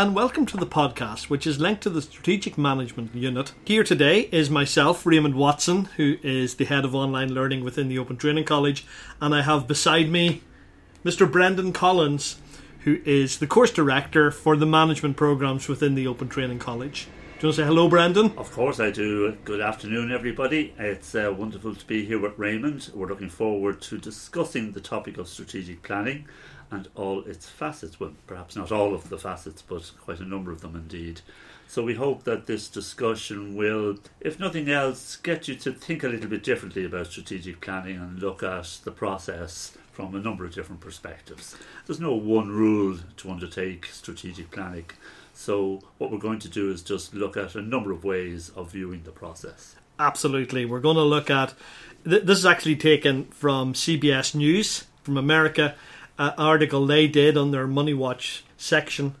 and welcome to the podcast, which is linked to the Strategic Management Unit. Here today is myself, Raymond Watson, who is the head of online learning within the Open Training College, and I have beside me Mr. Brendan Collins, who is the course director for the management programs within the Open Training College. Do you want to say hello, Brendan? Of course, I do. Good afternoon, everybody. It's uh, wonderful to be here with Raymond. We're looking forward to discussing the topic of strategic planning and all its facets. Well, perhaps not all of the facets, but quite a number of them indeed. So we hope that this discussion will, if nothing else, get you to think a little bit differently about strategic planning and look at the process from a number of different perspectives. There's no one rule to undertake strategic planning. So what we're going to do is just look at a number of ways of viewing the process. Absolutely. We're going to look at this is actually taken from CBS News from America, an article they did on their Money Watch section,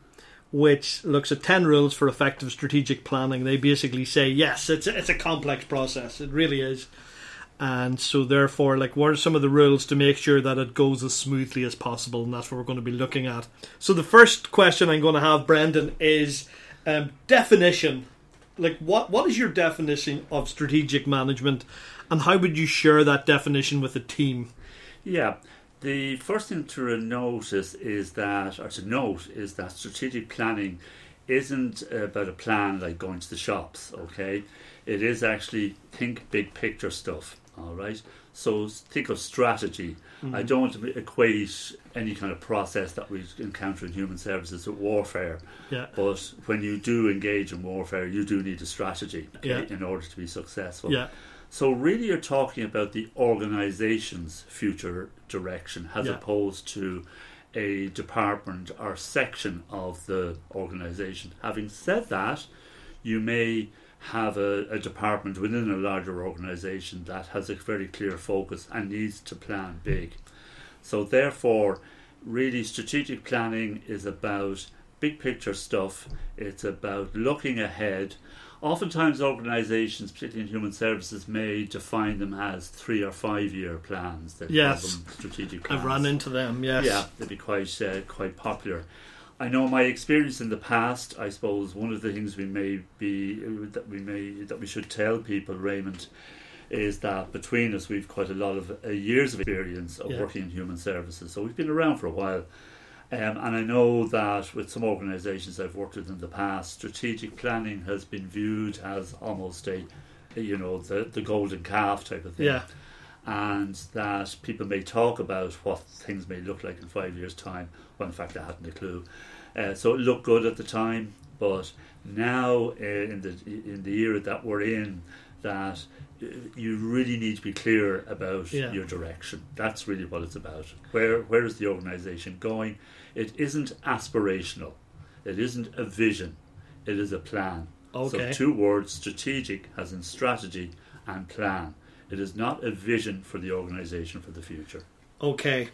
which looks at 10 rules for effective strategic planning. They basically say, yes, it's a, it's a complex process. It really is. And so, therefore, like, what are some of the rules to make sure that it goes as smoothly as possible? And that's what we're going to be looking at. So, the first question I'm going to have, Brendan, is um, definition. Like, what what is your definition of strategic management, and how would you share that definition with a team? Yeah, the first thing to notice is that, or to note, is that strategic planning isn't about a plan like going to the shops. Okay, it is actually think big picture stuff. All right. So think of strategy. Mm-hmm. I don't want to equate any kind of process that we encounter in human services with warfare. Yeah. But when you do engage in warfare, you do need a strategy okay, Yeah. in order to be successful. Yeah. So really, you're talking about the organisation's future direction, as Yeah. opposed to a department or section of the organisation. Having said that, you may have a, a department within a larger organisation that has a very clear focus and needs to plan big. So therefore, really, strategic planning is about big picture stuff. It's about looking ahead. Oftentimes, organisations, particularly in human services, may define them as three or five year plans. They Yes. strategic plans. I've run into them, yes. Yeah, they'd be quite uh, quite popular. I know my experience in the past. I suppose one of the things we may be that we may that we should tell people, Raymond, is that between us we've quite a lot of uh, years of experience of Yeah. working in human services. So we've been around for a while. Um, and I know that with some organisations I've worked with in the past, strategic planning has been viewed as almost a, you know, the, the golden calf type of thing Yeah. and that people may talk about what things may look like in five years' time. Well, in fact, I hadn't a clue. Uh, so it looked good at the time, but now uh, in the in the era that we're in, that uh, you really need to be clear about Yeah. your direction. That's really what it's about. Where where is the organisation going? It isn't aspirational. It isn't a vision. It is a plan. Okay. So two words: strategic, as in strategy, and plan. It is not a vision for the organisation for the future. Okay.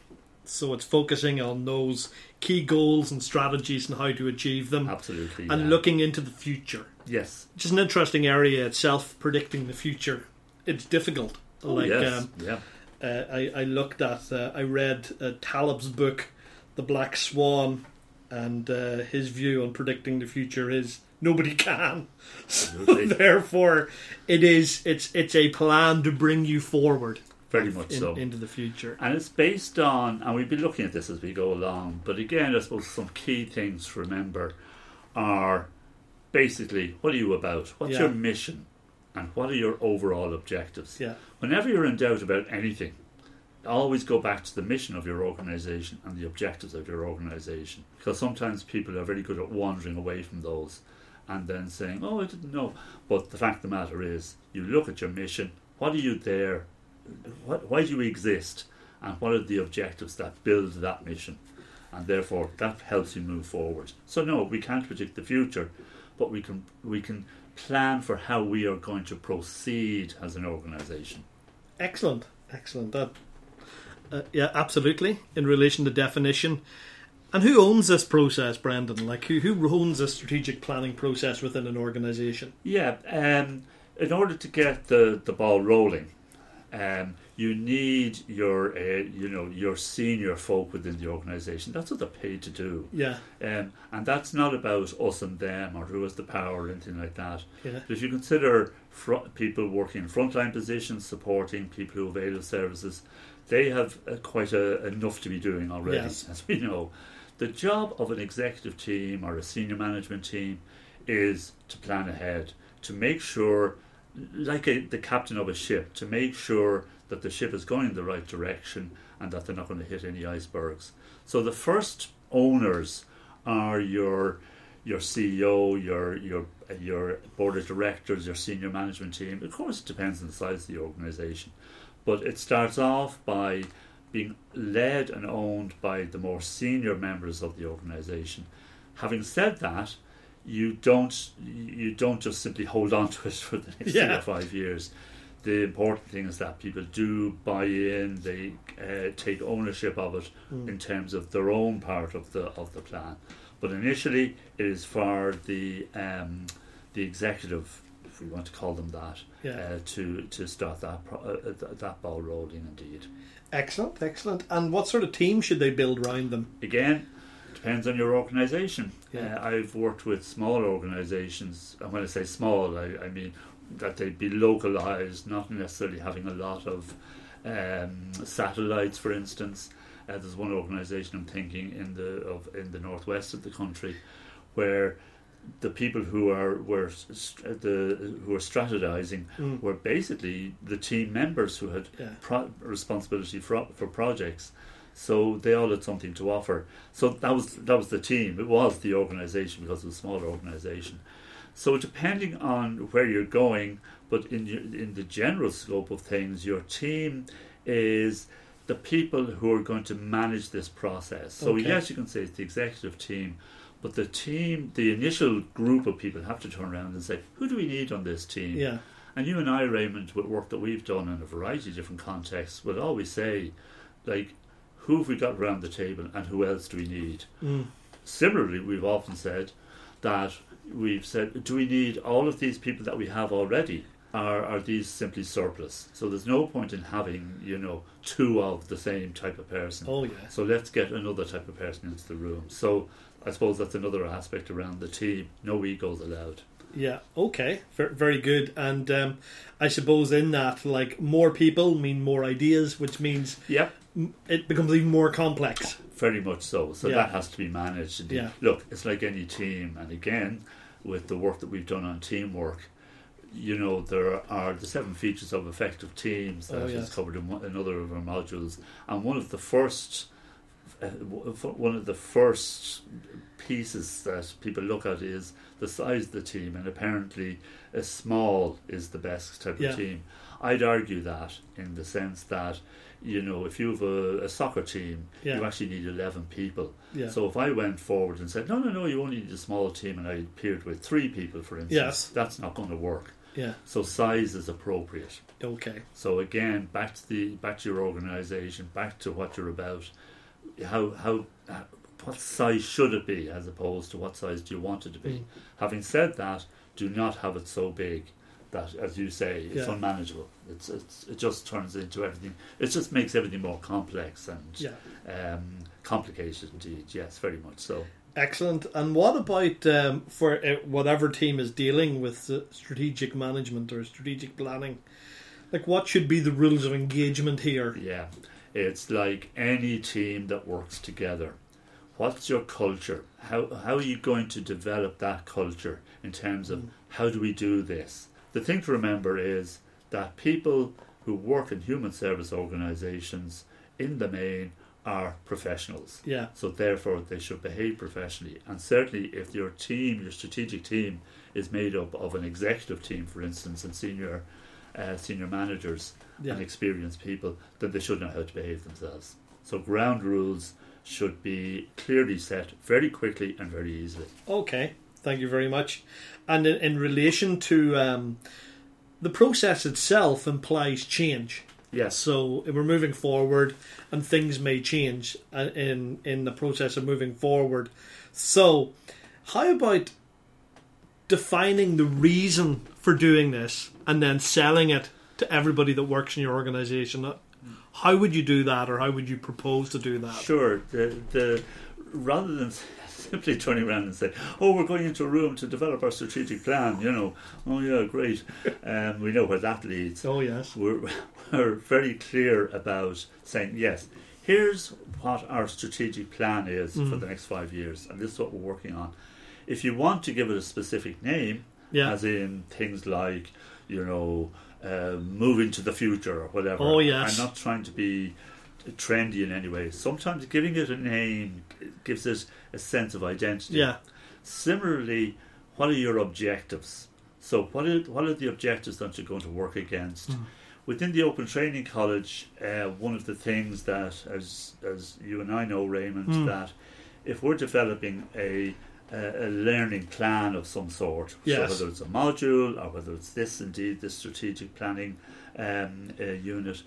So it's focusing on those key goals and strategies and how to achieve them Absolutely. and yeah. looking into the future. Yes. Which is an interesting area itself, predicting the future. It's difficult. Oh, like yes. um, yeah. uh, I, I looked at, uh, I read uh, Taleb's book, The Black Swan, and uh, his view on predicting the future is nobody can. So Absolutely. therefore, it is it's it's a plan to bring you forward Very much in- so. into the future. And it's based on, and we'll be looking at this as we go along, but again, I suppose some key things to remember are basically what are you about? What's Yeah. your mission? And what are your overall objectives? Yeah. Whenever you're in doubt about anything, always go back to the mission of your organisation and the objectives of your organisation. Because sometimes people are very good at wandering away from those and then saying, oh, I didn't know. But the fact of the matter is, you look at your mission, what are you there? What, why do you exist? And what are the objectives that build that mission? And therefore, that helps you move forward. So, no, we can't predict the future, but we can, we can plan for how we are going to proceed as an organisation. Excellent, excellent. That, uh, yeah, absolutely. In relation to definition, and who owns this process, Brendan? Like who who owns the strategic planning process within an organisation? Yeah, um, in order to get the, the ball rolling, Um, you need your, uh, you know, your senior folk within the organisation. That's what they're paid to do. Yeah. Um, and that's not about us and them or who has the power or anything like that. Yeah. But if you consider fr- people working in frontline positions, supporting people who avail of services, they have uh, quite a, enough to be doing already, Yes. as we know. The job of an executive team or a senior management team is to plan ahead, to make sure, like a, the captain of a ship, to make sure that the ship is going in the right direction and that they're not going to hit any icebergs. So the first owners are your your CEO, your your your board of directors, your senior management team. Of course, it depends on the size of the organisation, but it starts off by being led and owned by the more senior members of the organisation. Having said that, you don't you don't just simply hold on to it for the next Yeah. three or five years. The important thing is that people do buy in, they uh, take ownership of it in terms of their own part of the of the plan. But initially, it is for the um, the executive, if we want to call them that, Yeah. uh, to to start that pro- uh, uh, that ball rolling. Indeed, Excellent, excellent. And what sort of team should they build around them? again, depends on your organisation. Yeah. Uh, I've worked with small organisations, and when I say small, I, I mean that they'd be localised, not necessarily having a lot of um, satellites, for instance. Uh, there's one organisation I'm thinking in the of in the northwest of the country, where the people who are were st- the who are strategizing Mm. were basically the team members who had Yeah. pro- responsibility for for projects. So they all had something to offer. So that was that was the team. It was the organisation because it was a smaller organisation. So depending on where you're going, but in your, in the general scope of things, your team is the people who are going to manage this process. So Okay. yes, you can say it's the executive team, but the team, the initial group of people have to turn around and say, who do we need on this team? Yeah. And you and I, Raymond, with work that we've done in a variety of different contexts, will always say, like, who have we got around the table and who else do we need? Mm. Similarly, we've often said that we've said, do we need all of these people that we have already? Are, are these simply surplus? So there's no point in having, you know, two of the same type of person. Oh, yeah. So let's get another type of person into the room. So I suppose that's another aspect around the team. No egos allowed. Yeah. Okay. Ver- very good. And um, I suppose in that, like, more people mean more ideas, which means Yep. It becomes even more complex. Very much so. So Yeah. that has to be managed. Yeah. Look, it's like any team, and again, with the work that we've done on teamwork, you know, there are the seven features of effective teams that Oh, is covered in one- another of our modules, and one of the first, uh, one of the first pieces that people look at is the size of the team, and apparently, a small is the best type Yeah. of team. I'd argue that in the sense that, you know, if you have a, a soccer team, Yeah. you actually need 11 people. Yeah. So if I went forward and said, no, no, no, you only need a small team, and I appeared with three people, for instance, Yes. that's not going to work. yeah. So size is appropriate. Okay. So again, back to the back to your organisation, back to what you're about. How how how- what size should it be, as opposed to what size do you want it to be? Mm. Having said that, do not have it so big that, as you say, it's Yeah. unmanageable. It's, it's it just turns into everything. It just makes everything more complex and Yeah. um, complicated. Indeed, yes, very much so. Excellent. And what about um, for uh, whatever team is dealing with strategic management or strategic planning? Like, what should be the rules of engagement here? Yeah, it's like any team that works together. What's your culture? How how are you going to develop that culture in terms of how do we do this? The thing to remember is that people who work in human service organizations, in the main, are professionals. Yeah. So therefore, they should behave professionally. And certainly, if your team, your strategic team, is made up of an executive team, for instance, and senior uh, senior managers Yeah. and experienced people, then they should know how to behave themselves. So ground rules should be clearly set very quickly and very easily. Okay. Thank you very much. And in, in relation to um, the process itself implies change. Yes. So we're moving forward, and things may change uh, in in the process of moving forward. So, how about defining the reason for doing this and then selling it to everybody that works in your organization. How would you do that, or how would you propose to do that? Sure. The the rather than simply turning around and say, "Oh, we're going into a room to develop our strategic plan," you know, oh yeah, great. Um, we know where that leads. Oh yes, We're we're very clear about saying yes. Here's what our strategic plan is for Mm. the next five years, and this is what we're working on. If you want to give it a specific name, yeah, as in things like you know uh, moving to the future or whatever. Oh, yes. I'm not trying to be trendy in any way. Sometimes giving it a name gives it a sense of identity. yeah, Similarly, what are your objectives? So what are what are the objectives that you're going to work against? Mm. Within the Open Training College, uh, one of the things that, as as you and I know, Raymond, Mm. that if we're developing a a, a learning plan of some sort, Yes. so whether it's a module or whether it's this indeed this strategic planning um, uh, unit,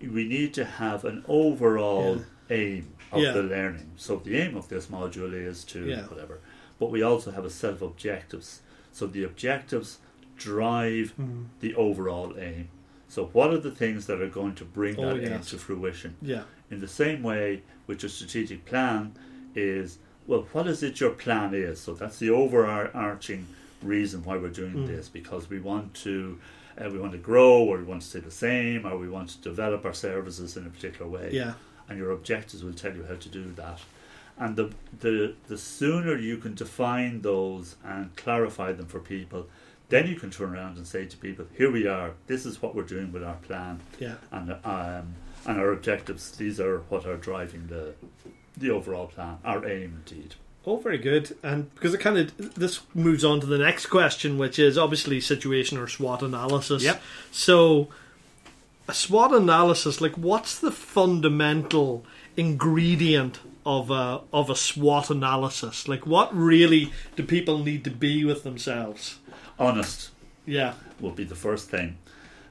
we need to have an overall aim of Yeah. the learning. So the aim of this module is to Yeah. whatever, but we also have a set of objectives. So the objectives drive Mm. the overall aim. So what are the things that are going to bring Oh, that aim yes. to fruition? yeah, In the same way, with your strategic plan, is well, what is it your plan is? So that's the overarching reason why we're doing Mm. this because we want to. Uh, we want to grow, or we want to stay the same, or we want to develop our services in a particular way yeah, and your objectives will tell you how to do that. And the, the the sooner you can define those and clarify them for people, then you can turn around and say to people, "Here we are. This is what we're doing with our plan yeah. and um, and our objectives. These are what are driving the the overall plan, our aim, indeed." Oh, very good. And because it kind of this moves on to the next question, which is obviously situation or SWOT analysis. Yep. So, a SWOT analysis, like, what's the fundamental ingredient of a of a SWOT analysis? Like, what really do people need to be with themselves? Honest Yeah. will be the first thing.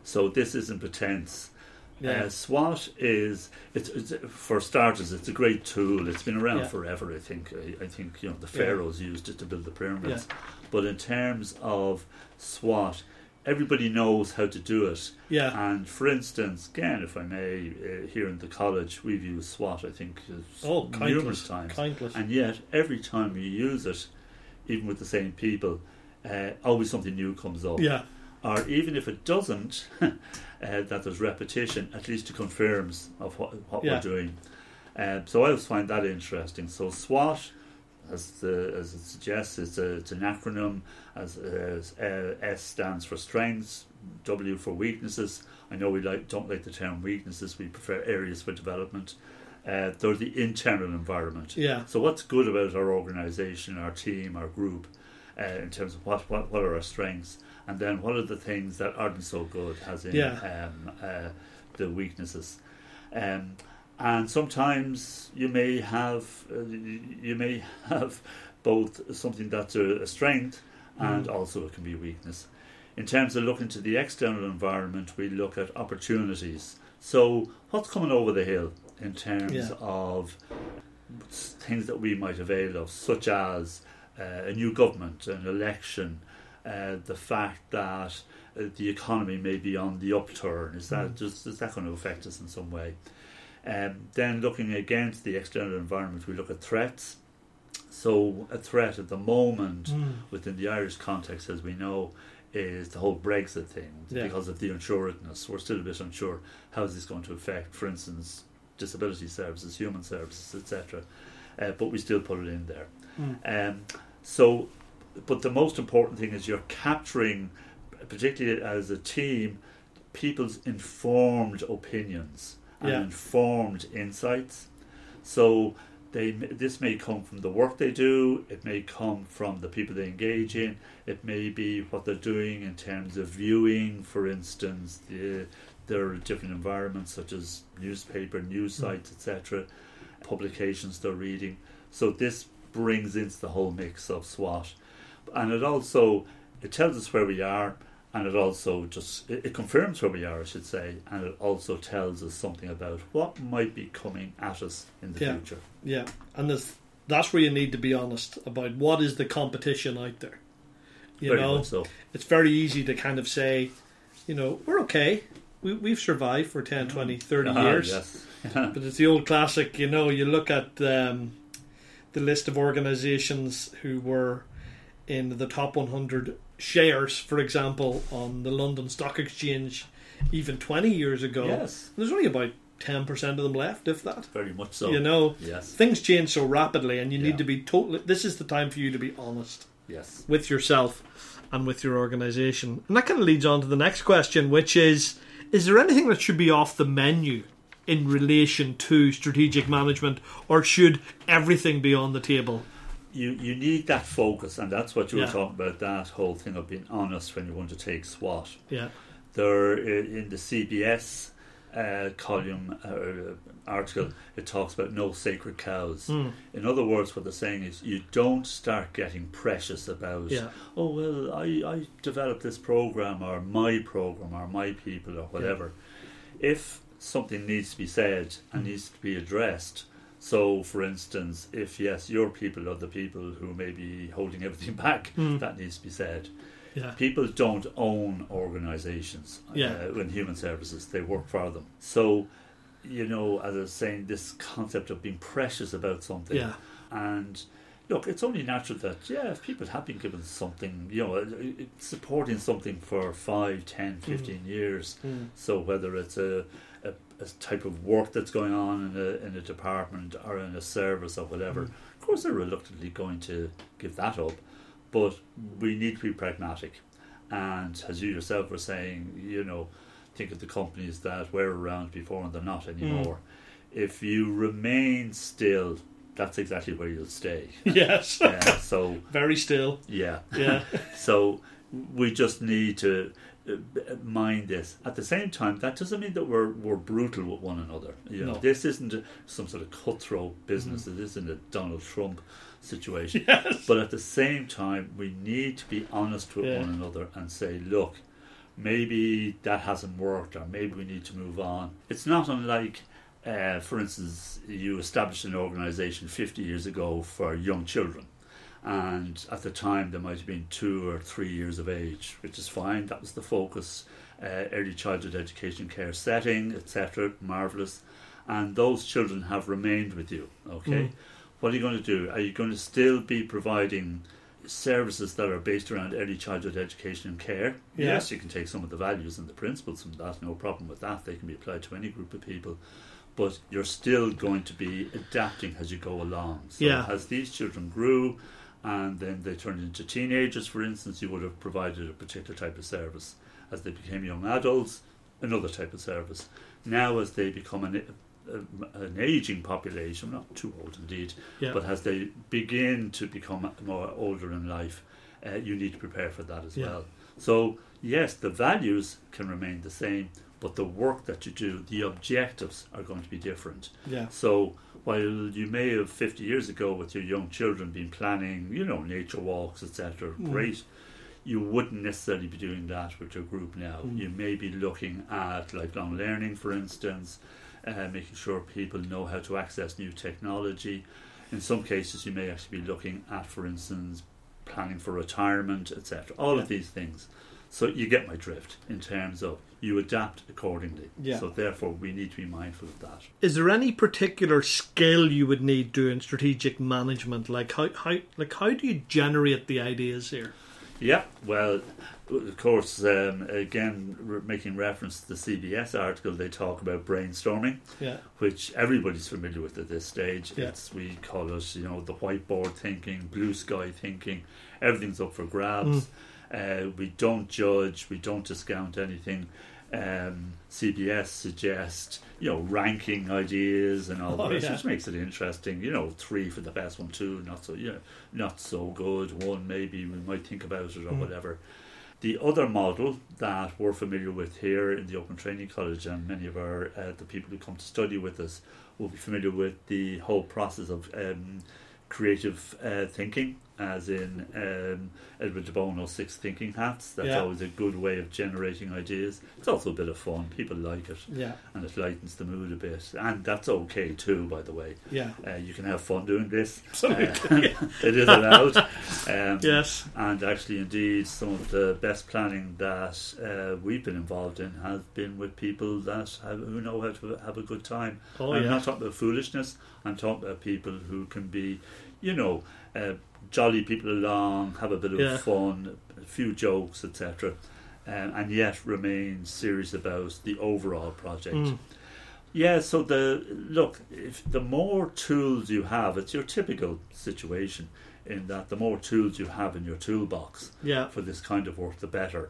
So this isn't pretense. Yeah. Uh, SWOT is it's, it's for starters, it's a great tool. It's been around Yeah. forever. I think. I, I think you know the Yeah. pharaohs used it to build the pyramids. But in terms of SWOT, everybody knows how to do it. yeah. And for instance, again, if I may, uh, here in the college, we've used SWOT. I think uh, Oh, numerous times. Countless. And yet, every time you use it, even with the same people, uh, always something new comes up yeah. Or even if it doesn't, uh, that there's repetition, at least it confirms of what, what Yeah. we're doing. Um, so I always find that interesting. So SWOT, as the as it suggests, it's, a, it's an acronym. As, as uh, S stands for strengths, W for weaknesses. I know we like don't like the term weaknesses. We prefer areas for development. Uh, they're the internal environment. Yeah. So what's good about our organisation, our team, our group, uh, in terms of what, what what are our strengths, and then what are the things that aren't so good, as in Yeah. um, uh, the weaknesses. Um, and sometimes you may have uh, you may have both something that's a, a strength and Mm. also it can be a weakness. In terms of looking to the external environment, we look at opportunities. So, what's coming over the hill in terms Yeah. of things that we might avail of, such as uh, a new government, an election, uh, the fact that uh, the economy may be on the upturn. Is that Mm. just is that going to affect us in some way? Um, then looking against the external environment, we look at threats. So a threat at the moment Mm. within the Irish context, as we know, is the whole Brexit thing Yeah. because of the unsuredness. We're still a bit unsure how is this going to affect, for instance, disability services, human services, etc. Uh, but we still put it in there. Mm. Um, so, but the most important thing is you're capturing, particularly as a team, people's informed opinions and Yeah. informed insights. So they this may come from the work they do. It may come from the people they engage in. It may be what they're doing in terms of viewing, for instance. The, there are different environments such as newspaper, news Mm. sites, etc. Publications they're reading. So this brings into the whole mix of SWOT, and it also it tells us where we are, and it also just it, confirms where we are, I should say, and it also tells us something about what might be coming at us in the Yeah. future. Yeah, and that's where you need to be honest about what is the competition out there. You Very know, so. it's very easy to kind of say, you know, we're okay. We, we've survived for 10, 20, 30 Ah, years. yes. But it's the old classic, you know, you look at um, the list of organisations who were in the top 100 shares, for example, on the London Stock Exchange even 20 years ago. yes. There's only about 10% of them left, if that. Very much so. You know, Yes. things change so rapidly, and you Yeah. need to be totally. This is the time for you to be honest Yes. with yourself and with your organisation. And that kind of leads on to the next question, which is Is there anything that should be off the menu in relation to strategic management, or should everything be on the table? You you need that focus, and that's what you Yeah. were talking about. That whole thing of being honest when you want to take SWOT. Yeah. There in the CBS uh, column uh, article, it talks about no sacred cows. Mm. In other words, what they're saying is you don't start getting precious about. Yeah. Oh well, I I developed this program or my program or my people or whatever. If something needs to be said and Mm. needs to be addressed. So, for instance, if yes, your people are the people who may be holding everything back, Mm. that needs to be said Yeah. people don't own organizations Yeah. uh, in human services they work for them so you know as i was saying this concept of being precious about something Yeah. and look it's only natural that yeah if people have been given something you know uh, uh, supporting something for 5 10 15 years Mm. so whether it's a, a, type of work that's going on in a, in a department or in a service or whatever, Mm. of course they're reluctantly going to give that up. But we need to be pragmatic. And as you yourself were saying, you know, think of the companies that were around before and they're not anymore. If you remain still, that's exactly where you'll stay. Yes. yeah, so, Very still. yeah. Yeah. So we just need to mind this. At the same time, that doesn't mean that we're we're brutal with one another. You know, No. this isn't some sort of cutthroat business. It isn't a Donald Trump situation. yes. But at the same time, we need to be honest with Yeah. one another and say, look, maybe that hasn't worked, or maybe we need to move on. It's not unlike. Uh, for instance, you established an organization 50 years ago for young children and at the time they might have been two or three years of age, which is fine. That was the focus. Uh, early childhood education care setting, etc. Marvelous, and those children have remained with you. Okay, Mm. what are you going to do? Are you going to still be providing services that are based around early childhood education and care? Yeah. Yes, you can take some of the values and the principles from that. No problem with that. They can be applied to any group of people. But you're still going to be adapting as you go along. So Yeah. as these children grew, and then they turned into teenagers, for instance, you would have provided a particular type of service. As they became young adults, another type of service. Now, as they become an, an aging population, not too old indeed, Yeah. but as they begin to become more older in life, uh, you need to prepare for that as Yeah. well. So, yes, the values can remain the same, but the work that you do, the objectives are going to be different. yeah. So while you may have 50 years ago with your young children been planning, you know, nature walks, etc., Mm. great, you wouldn't necessarily be doing that with your group now. Mm. You may be looking at lifelong learning, for instance, uh, making sure people know how to access new technology. In some cases, you may actually be looking at, for instance, planning for retirement, etc. All Yeah. of these things. So you get my drift in terms of you adapt accordingly. Yeah. So therefore, we need to be mindful of that. Is there any particular skill you would need doing strategic management? Like how, how like how do you generate the ideas here? Yeah, well, of course, um, again, re- making reference to the CBS article, they talk about brainstorming, Yeah. which everybody's familiar with at this stage. Yeah. It's we call it, you know, the whiteboard thinking, blue sky thinking. Everything's up for grabs. Uh, we don't judge. We don't discount anything. Um, CBS suggests, you know, ranking ideas and all Oh, rest, yeah. which makes it interesting. You know, three for the best one, two not so, you know, not so good. One maybe we might think about it or Mm. whatever. The other model that we're familiar with here in the Open Training College, and many of our uh, the people who come to study with us will be familiar with the whole process of um, creative uh, thinking as in um, Edward de Bono's Six Thinking Hats. That's Yeah. always a good way of generating ideas. It's also a bit of fun. People like it, Yeah, and it lightens the mood a bit. And that's okay too, by the way. yeah, Uh, you can have fun doing this. Absolutely. Uh, it is allowed. Um, yes, and actually, indeed, some of the best planning that uh, we've been involved in has been with people that have, who know how to have a good time. oh I'm yeah, not talking about foolishness. I'm talking about people who can be, you know, uh, jolly people along, have a bit of Yeah. fun, a few jokes, etc., um, and yet remain serious about the overall project. Mm. Yeah. So the look, if the more tools you have, it's your typical situation in that the more tools you have in your toolbox yeah, for this kind of work, the better.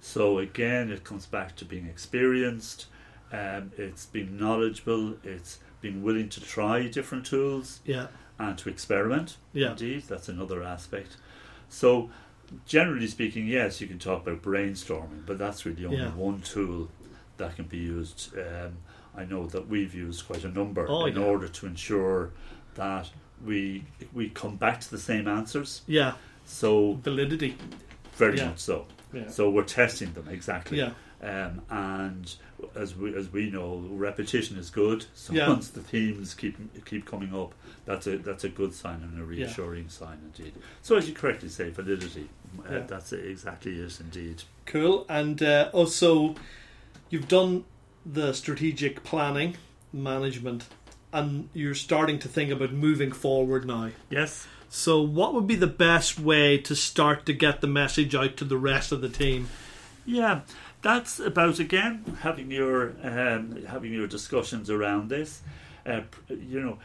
So again, it comes back to being experienced. Um, it's being knowledgeable. It's being willing to try different tools yeah, and to experiment. yeah, Indeed, that's another aspect. So, generally speaking, yes, you can talk about brainstorming, but that's really only Yeah. one tool that can be used. Um, I know that we've used quite a number Oh, in yeah. order to ensure that we we come back to the same answers. yeah. So Validity. very Yeah. much so. Yeah, So we're testing them exactly. yeah, Um, and as we as we know, repetition is good. So Yeah. once the themes keep keep coming up, that's a that's a good sign and a reassuring sign indeed. So as you correctly say, validity. Uh, Yeah. That's exactly it indeed. cool. And uh, also, you've done the strategic planning, management, and you're starting to think about moving forward now. Yes. So, what would be the best way to start to get the message out to the rest of the team? Yeah, that's about again having your um, having your discussions around this. Uh, you know,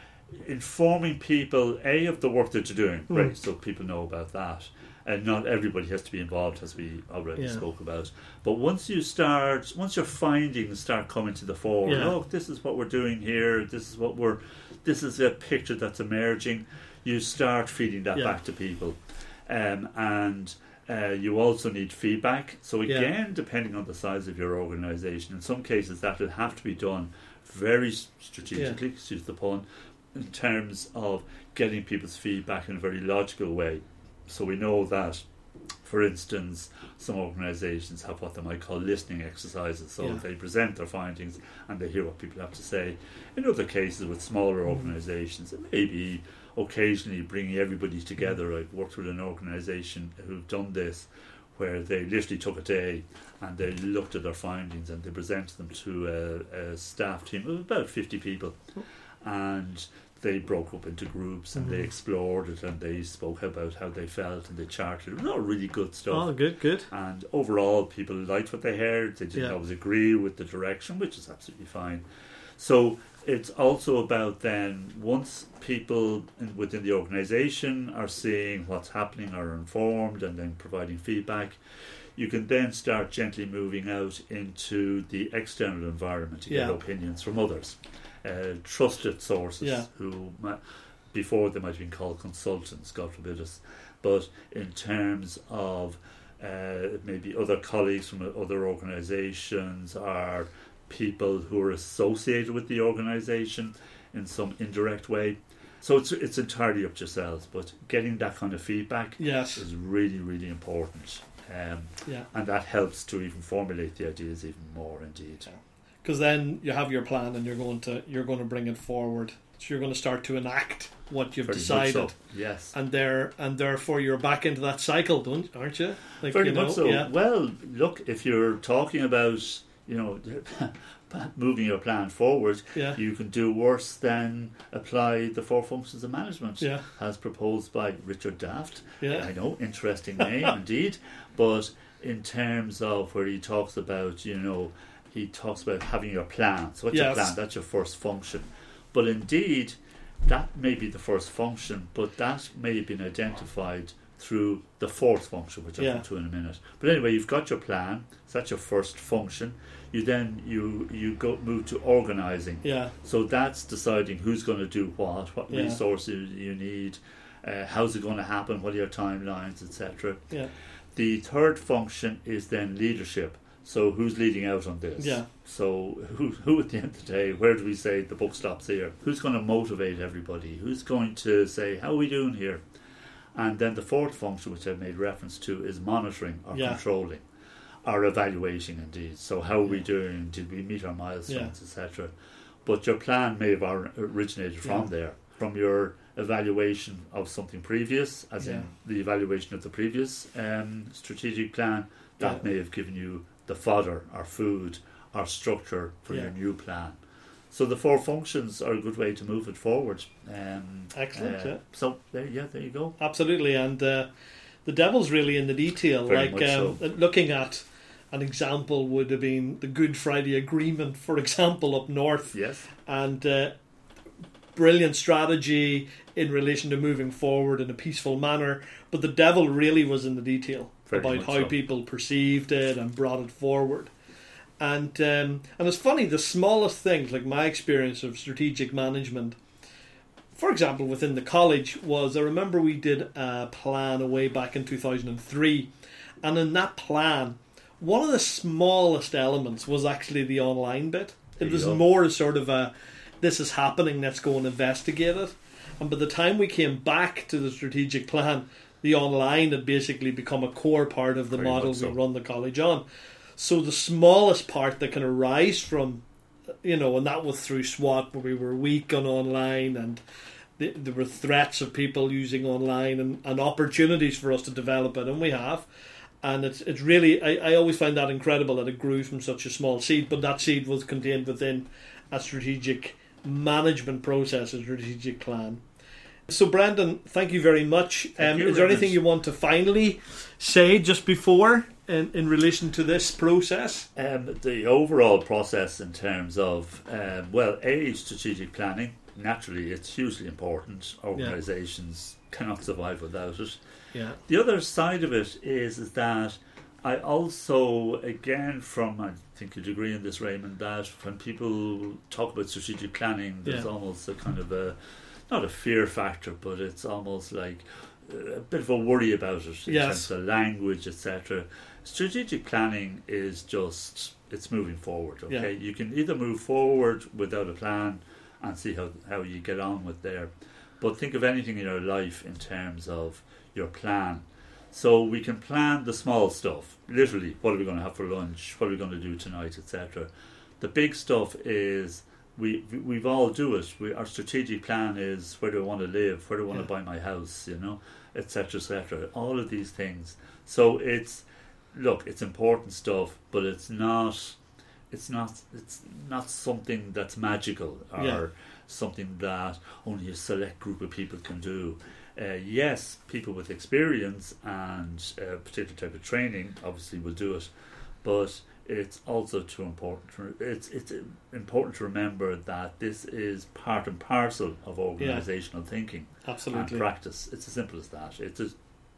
informing people a of the work that you're doing, Mm. right? So people know about that, and not everybody has to be involved, as we already Yeah. spoke about. But once you start, once your findings start coming to the fore, Yeah. look, this is what we're doing here. This is what we're. This is a picture that's emerging. You start feeding that Yeah. back to people, um, and. Uh, you also need feedback. So Yeah. again, depending on the size of your organisation, in some cases that will have to be done very strategically. Excuse the pun, in terms of getting people's feedback in a very logical way. So we know that, for instance, some organisations have what they might call listening exercises. So Yeah. they present their findings and they hear what people have to say. In other cases, with smaller Mm. organisations, it may be occasionally bringing everybody together. I've worked with an organisation who've done this, where they literally took a day and they looked at their findings and they presented them to a, a staff team of about 50 people. And they broke up into groups and they Mhm. explored it and they spoke about how they felt and they charted. It was all really good stuff. Oh, good, good. And overall, people liked what they heard. They didn't Yeah. always agree with the direction, which is absolutely fine. So it's also about then once people in, within the organisation are seeing what's happening, are informed, and then providing feedback, you can then start gently moving out into the external environment to Yeah. get opinions from others, uh, trusted sources Yeah. who might, before they might have been called consultants, God forbid us, but in terms of uh, maybe other colleagues from other organisations or people who are associated with the organisation in some indirect way. So it's it's entirely up to yourselves, but getting that kind of feedback Yes. is really really important, um, Yeah. and that helps to even formulate the ideas even more. Indeed, Because then you have your plan and you're going to you're going to bring it forward. So you're going to start to enact what you've Very decided. so. Yes, And there and therefore you're back into that cycle, don't aren't you? Like very you know, much so. yeah. Well, look, if you're talking about you know moving your plan forward, Yeah. you can do worse than apply the four functions of management Yeah. as proposed by Richard Daft. Yeah. I know, interesting name indeed. But in terms of where he talks about, you know, he talks about having your plan. So what's your plan? That's your first function. But indeed, that may be the first function, but that may have been identified through the fourth function, which I'll Yeah. come to in a minute. But anyway, you've got your plan. So that's your first function. You then you you go move to organising. Yeah. So that's deciding who's going to do what, what Yeah. resources you need, uh, how's it going to happen, what are your timelines, etc. Yeah. The third function is then leadership. So who's leading out on this? Yeah. So who, who at the end of the day, where do we say the book stops here? Who's going to motivate everybody? Who's going to say, how are we doing here? And then the fourth function, which I've made reference to, is monitoring or Yeah. controlling or evaluating, indeed. So, how are we doing? Did we meet our milestones, Yeah. etc.? But your plan may have originated from Yeah. there, from your evaluation of something previous, as in the evaluation of the previous um, strategic plan. That may have given you the fodder or food or structure for your new plan. So the four functions are a good way to move it forward. Um, Excellent, uh, yeah. So there, yeah, there you go. Absolutely, and uh, the devil's really in the detail. Very like um, looking at an example would have been the Good Friday Agreement, for example, up north, Yes, and uh, brilliant strategy in relation to moving forward in a peaceful manner. But the devil really was in the detail Very about how so. people perceived it and brought it forward. And um, and it's funny the smallest things, like my experience of strategic management. For example, within the college was I remember we did a plan away back in two thousand and three, and in that plan, one of the smallest elements was actually the online bit. It was more sort of a this is happening, let's go and investigate it. And by the time we came back to the strategic plan, the online had basically become a core part of the Very model so. we run the college on. So the smallest part that can arise from, you know, and that was through SWOT, where we were weak on online and th- there were threats of people using online and, and opportunities for us to develop it, and we have. And it's it's really I, I always find that incredible that it grew from such a small seed, but that seed was contained within a strategic management process, a strategic plan. So, Brendan, thank you very much. Um, you, is there anything you want to finally say just before in, in relation to this process? um, the overall process in terms of um, well, a strategic planning. Naturally, it's hugely important. Organisations cannot survive without it. Yeah, The other side of it is, is that I also, again, from I think you'd agree in this, Raymond, that when people talk about strategic planning, there's Yeah. almost a kind of a not a fear factor, but it's almost like a bit of a worry about it in Yes. terms of language, etc. Strategic planning is just it's moving forward. Okay, you can either move forward without a plan and see how how you get on with there, but think of anything in your life in terms of your plan. So we can plan the small stuff, literally, what are we going to have for lunch, what are we going to do tonight, etc. The big stuff is we we- we've all do it. We, our strategic plan is where do I want to live, where do I want Yeah. to buy my house, you know, etc. etc. All of these things. So it's look, it's important stuff, but it's not. It's not. It's not something that's magical or Yeah. something that only a select group of people can do. Uh, yes, people with experience and a particular type of training obviously will do it, but it's also too important. To, it's it's important to remember that this is part and parcel of organisational thinking absolutely and practice. It's as simple as that. It's a,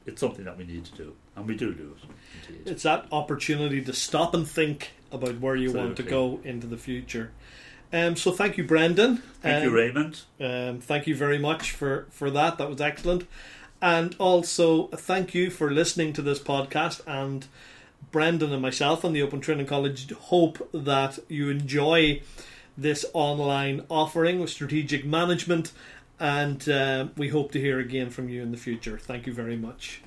it's something that we need to do, and we do do it. Indeed. It's that opportunity to stop and think about where you want to go into the future. Um, so thank you, Brendan. Thank you, Um, Raymond. Um, thank you very much for, for that. That was excellent. And also, thank you for listening to this podcast. And Brendan and myself and the Open Training College hope that you enjoy this online offering with strategic management. And uh, we hope to hear again from you in the future. Thank you very much.